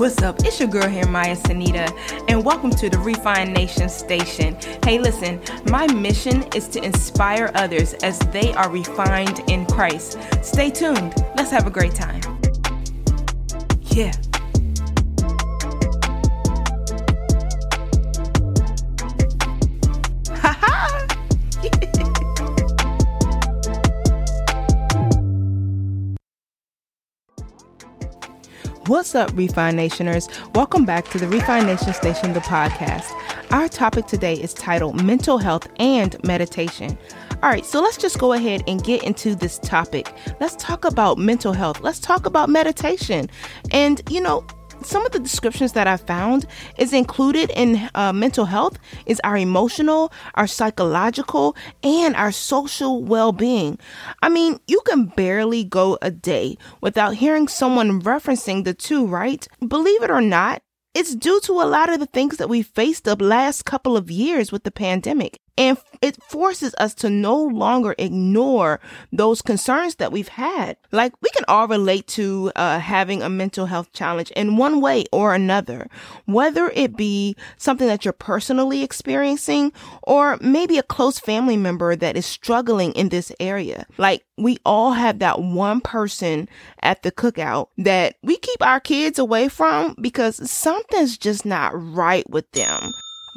What's up? It's your girl here, Maya Sanita, and welcome to the Refine Nation Station. Hey, listen, my mission is to inspire others as they are refined in Christ. Stay tuned. Let's have a great time. Yeah. What's up, Refine Nationers? Welcome back to the Refine Nation Station, the podcast. Our topic today is titled Mental Health and Meditation. All right, so let's just go ahead and get into this topic. Let's talk about mental health. Let's talk about meditation. And, you know, some of the descriptions that I found is included in uh, mental health is our emotional, our psychological, and our social well being. I mean, you can barely go a day without hearing someone referencing the two, right? Believe it or not, it's due to a lot of the things that we faced the last couple of years with the pandemic. And it forces us to no longer ignore those concerns that we've had. Like we can all relate to uh, having a mental health challenge in one way or another, whether it be something that you're personally experiencing or maybe a close family member that is struggling in this area. Like we all have that one person at the cookout that we keep our kids away from because something's just not right with them.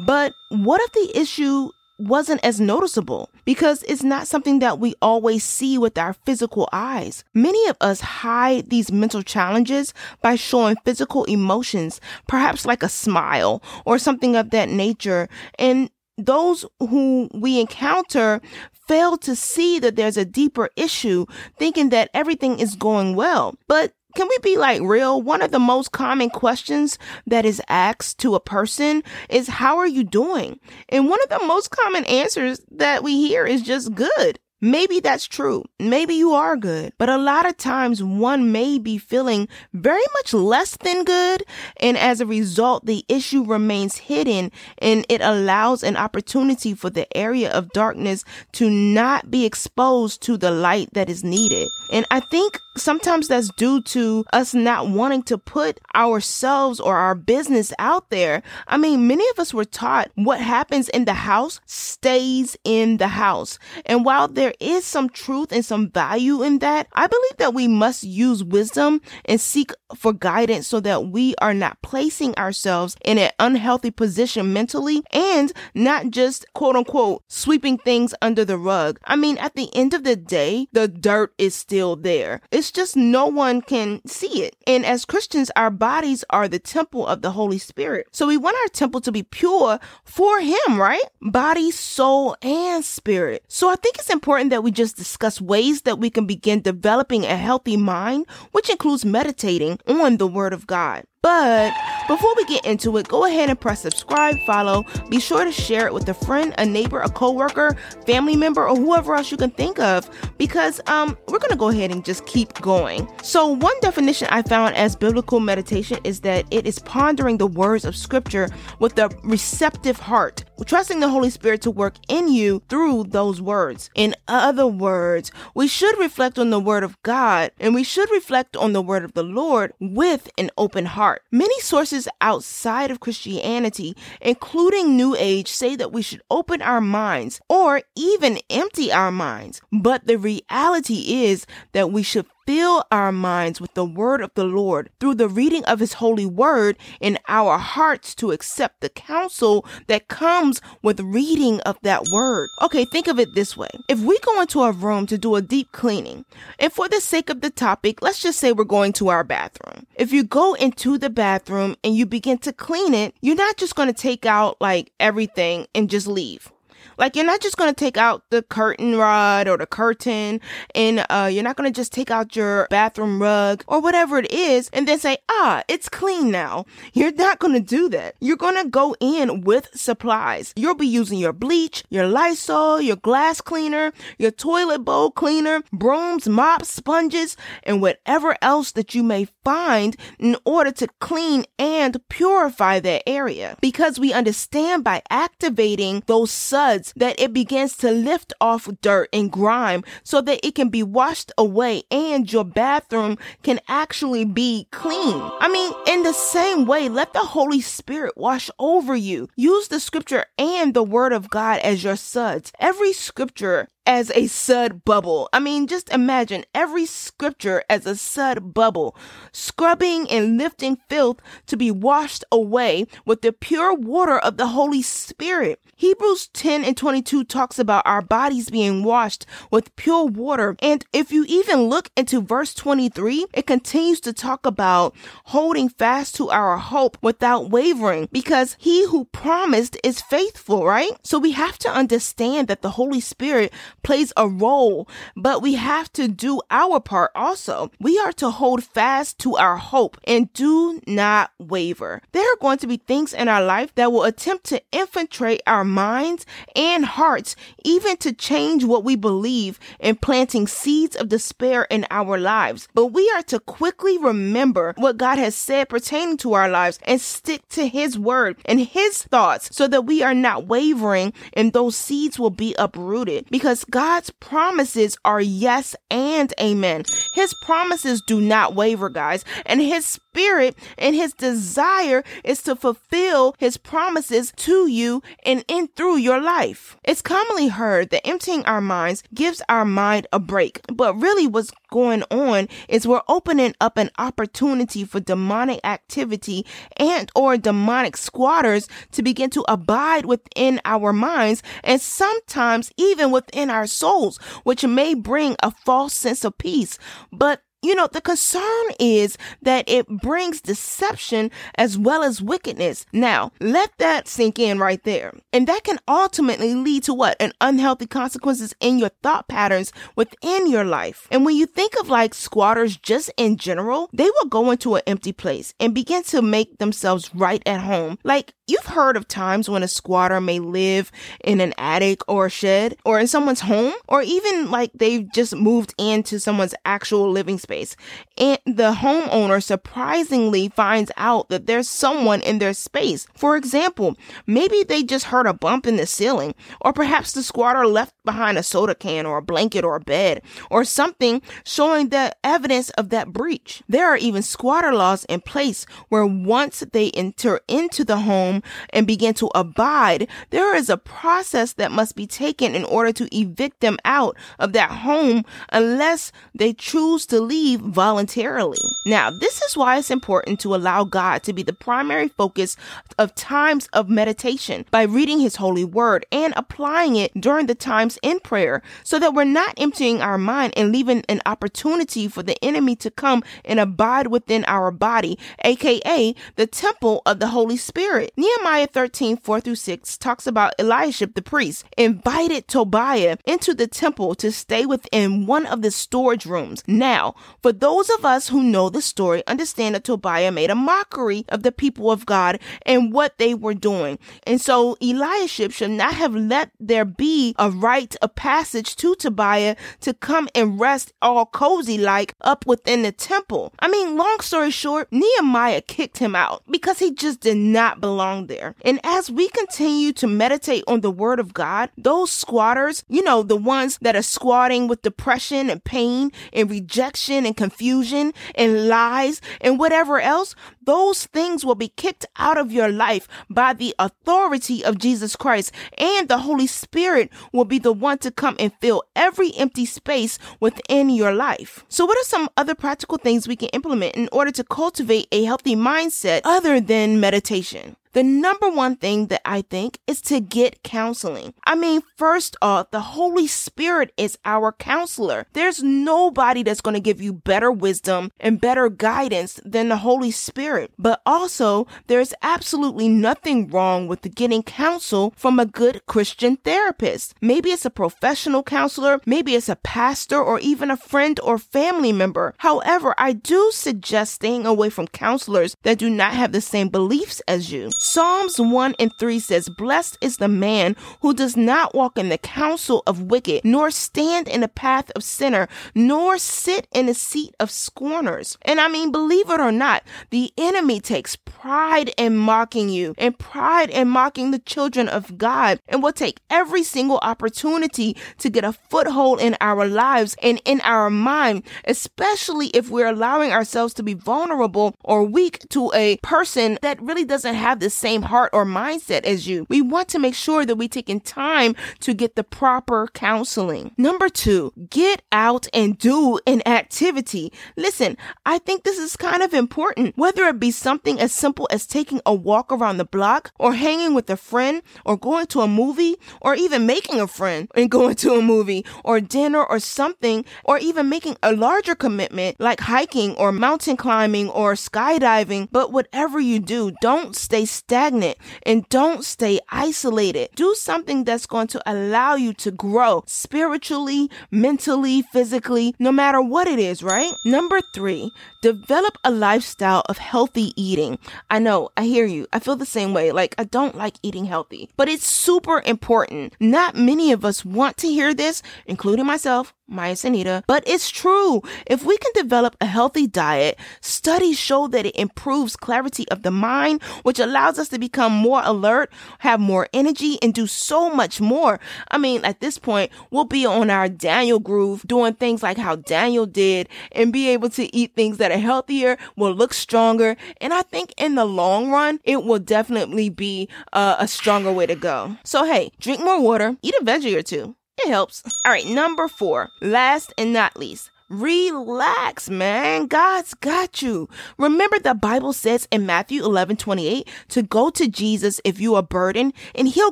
But what if the issue wasn't as noticeable because it's not something that we always see with our physical eyes. Many of us hide these mental challenges by showing physical emotions, perhaps like a smile or something of that nature. And those who we encounter fail to see that there's a deeper issue, thinking that everything is going well. But can we be like real? One of the most common questions that is asked to a person is, How are you doing? And one of the most common answers that we hear is just good. Maybe that's true. Maybe you are good. But a lot of times one may be feeling very much less than good. And as a result, the issue remains hidden and it allows an opportunity for the area of darkness to not be exposed to the light that is needed. And I think sometimes that's due to us not wanting to put ourselves or our business out there. I mean, many of us were taught what happens in the house stays in the house. And while there there is some truth and some value in that, I believe that we must use wisdom and seek for guidance so that we are not placing ourselves in an unhealthy position mentally and not just quote unquote sweeping things under the rug. I mean, at the end of the day, the dirt is still there. It's just no one can see it. And as Christians, our bodies are the temple of the Holy Spirit. So we want our temple to be pure for Him, right? Body, soul, and spirit. So I think it's important important that we just discuss ways that we can begin developing a healthy mind, which includes meditating on the Word of God. But before we get into it, go ahead and press subscribe, follow. Be sure to share it with a friend, a neighbor, a coworker, family member, or whoever else you can think of because um, we're to go ahead and just keep going. So, one definition I found as biblical meditation is that it is pondering the words of scripture with a receptive heart, trusting the Holy Spirit to work in you through those words. In other words, we should reflect on the word of God and we should reflect on the word of the Lord with an open heart heart. Many sources outside of Christianity, including New Age, say that we should open our minds or even empty our minds. But the reality is that we should fill our minds with the word of the Lord through the reading of his holy word in our hearts to accept the counsel that comes with reading of that word. Okay, think of it this way. If we go into a room to do a deep cleaning, and for the sake of the topic, let's just say we're going to our bathroom. If you go into the bathroom and you begin to clean it, you're not just going to take out like everything and just leave. Like you're not just going to take out the curtain rod or the curtain and uh, you're not going to just take out your bathroom rug or whatever it is and then say, ah, it's clean now. You're not going to do that. You're going to go in with supplies. You'll be using your bleach, your Lysol, your glass cleaner, your toilet bowl cleaner, brooms, mops, sponges, and whatever else that you may find in order to clean and purify that area. Because we understand by activating those suds suds that it begins to lift off dirt and grime so that it can be washed away and your bathroom can actually be clean. I mean, in the same way, let the Holy Spirit wash over you. Use the scripture and the word of God as your suds. Every scripture as a sud bubble. I mean, just imagine every scripture as a sud bubble, scrubbing and lifting filth to be washed away with the pure water of the Holy Spirit. Hebrews 10 and 22 talks about our bodies being washed with pure water. And if you even look into verse 23, it continues to talk about holding fast to our hope without wavering because he who promised is faithful, right? So we have to understand that the Holy Spirit plays a role, but we have to do our part also. We are to hold fast to our hope and do not waver. There are going to be things in our life that will attempt to infiltrate our minds and hearts, even to change what we believe and planting seeds of despair in our lives. But we are to quickly remember what God has said pertaining to our lives and stick to His word and His thoughts so that we are not wavering and those seeds will be uprooted because God's promises are yes and amen. His promises do not waver, guys, and His spirit and his desire is to fulfill his promises to you and in through your life. It's commonly heard that emptying our minds gives our mind a break, but really what's going on is we're opening up an opportunity for demonic activity and or demonic squatters to begin to abide within our minds and sometimes even within our souls, which may bring a false sense of peace. But you know, the concern is that it brings deception as well as wickedness. Now, let that sink in right there. And that can ultimately lead to what? An unhealthy consequences in your thought patterns within your life. And when you think of like squatters just in general, they will go into an empty place and begin to make themselves right at home. Like You've heard of times when a squatter may live in an attic or a shed or in someone's home, or even like they've just moved into someone's actual living space. And the homeowner surprisingly finds out that there's someone in their space. For example, maybe they just heard a bump in the ceiling, or perhaps the squatter left behind a soda can or a blanket or a bed or something showing the evidence of that breach. There are even squatter laws in place where once they enter into the home, home and begin to abide, there is a process that must be taken in order to evict them out of that home unless they choose to leave voluntarily. Now, this is why it's important to allow God to be the primary focus of times of meditation by reading His holy word and applying it during the times in prayer so that we're not emptying our mind and leaving an opportunity for the enemy to come and abide within our body, aka the temple of the Holy Spirit. Nehemiah 13, 4 through 6 talks about Eliashib the priest invited Tobiah into the temple to stay within one of the storage rooms. Now, for those of us who know the story, understand that Tobiah made a mockery of the people of God and what they were doing. And so Eliashib should not have let there be a right of passage to Tobiah to come and rest all cozy like up within the temple. I mean, long story short, Nehemiah kicked him out because he just did not belong belong there. And as we continue to meditate on the word of God, those squatters, you know, the ones that are squatting with depression and pain and rejection and confusion and lies and whatever else, those things will be kicked out of your life by the authority of Jesus Christ. And the Holy Spirit will be the one to come and fill every empty space within your life. So, what are some other practical things we can implement in order to cultivate a healthy mindset other than meditation? The number one thing that I think is to get counseling. I mean, first off, the Holy Spirit is our counselor. There's nobody that's going to give you better wisdom and better guidance than the Holy Spirit. But also, there's absolutely nothing wrong with getting counsel from a good Christian therapist. Maybe it's a professional counselor, maybe it's a pastor, or even a friend or family member. However, I do suggest staying away from counselors that do not have the same beliefs as you. Psalms 1 and 3 says, Blessed is the man who does not walk in the counsel of wicked, nor stand in the path of sinner, nor sit in the seat of scorners. And I mean, believe it or not, the enemy takes pride in mocking you and pride in mocking the children of God and will take every single opportunity to get a foothold in our lives and in our mind, especially if we're allowing ourselves to be vulnerable or weak to a person that really doesn't have the same heart or mindset as you. We want to make sure that we're taking time to get the proper counseling. Number two, get out and do an activity. Listen, I think this is kind of important, whether it be something as simple as taking a walk around the block or hanging with a friend or going to a movie or even making a friend and going to a movie or dinner or something or even making a larger commitment like hiking or mountain climbing or skydiving. But whatever you do, don't stay stagnant and don't stay isolated. Do something that's going to allow you to grow spiritually, mentally, physically, no matter what it is, right? Number three, develop a lifestyle of healthy eating. I know, I hear you. I feel the same way. Like, I don't like eating healthy, but it's super important. Not many of us want to hear this, including myself. Maya Sanita, but it's true. If we can develop a healthy diet, studies show that it improves clarity of the mind, which allows us to become more alert, have more energy, and do so much more. I mean, at this point, we'll be on our Daniel groove, doing things like how Daniel did, and be able to eat things that are healthier, will look stronger, and I think in the long run, it will definitely be uh, a stronger way to go. So, hey, drink more water, eat a veggie or two. It helps. All right, number four, last and not least, Relax, man. God's got you. Remember the Bible says in Matthew 11 28 to go to Jesus if you are burdened and he'll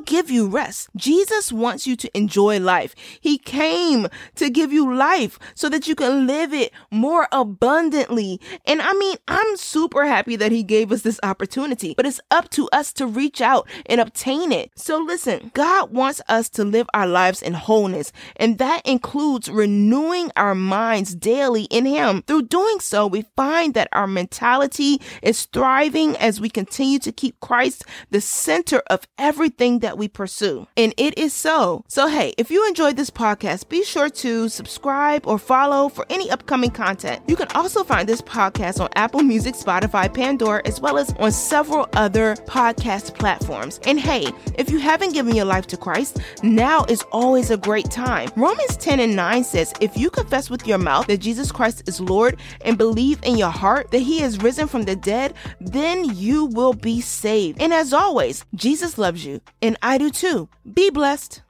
give you rest. Jesus wants you to enjoy life. He came to give you life so that you can live it more abundantly. And I mean, I'm super happy that he gave us this opportunity, but it's up to us to reach out and obtain it. So listen, God wants us to live our lives in wholeness, and that includes renewing our minds daily in Him. Through doing so, we find that our mentality is thriving as we continue to keep Christ the center of everything that we pursue. And it is so. So, hey, if you enjoyed this podcast, be sure to subscribe or follow for any upcoming content. You can also find this podcast on Apple Music, Spotify, Pandora, as well as on several other podcast platforms. And hey, if you haven't given your life to Christ, now is always a great time. Romans 10 and 9 says, If you confess with your mouth, that Jesus Christ is Lord and believe in your heart that he is risen from the dead, then you will be saved. And as always, Jesus loves you, and I do too. Be blessed.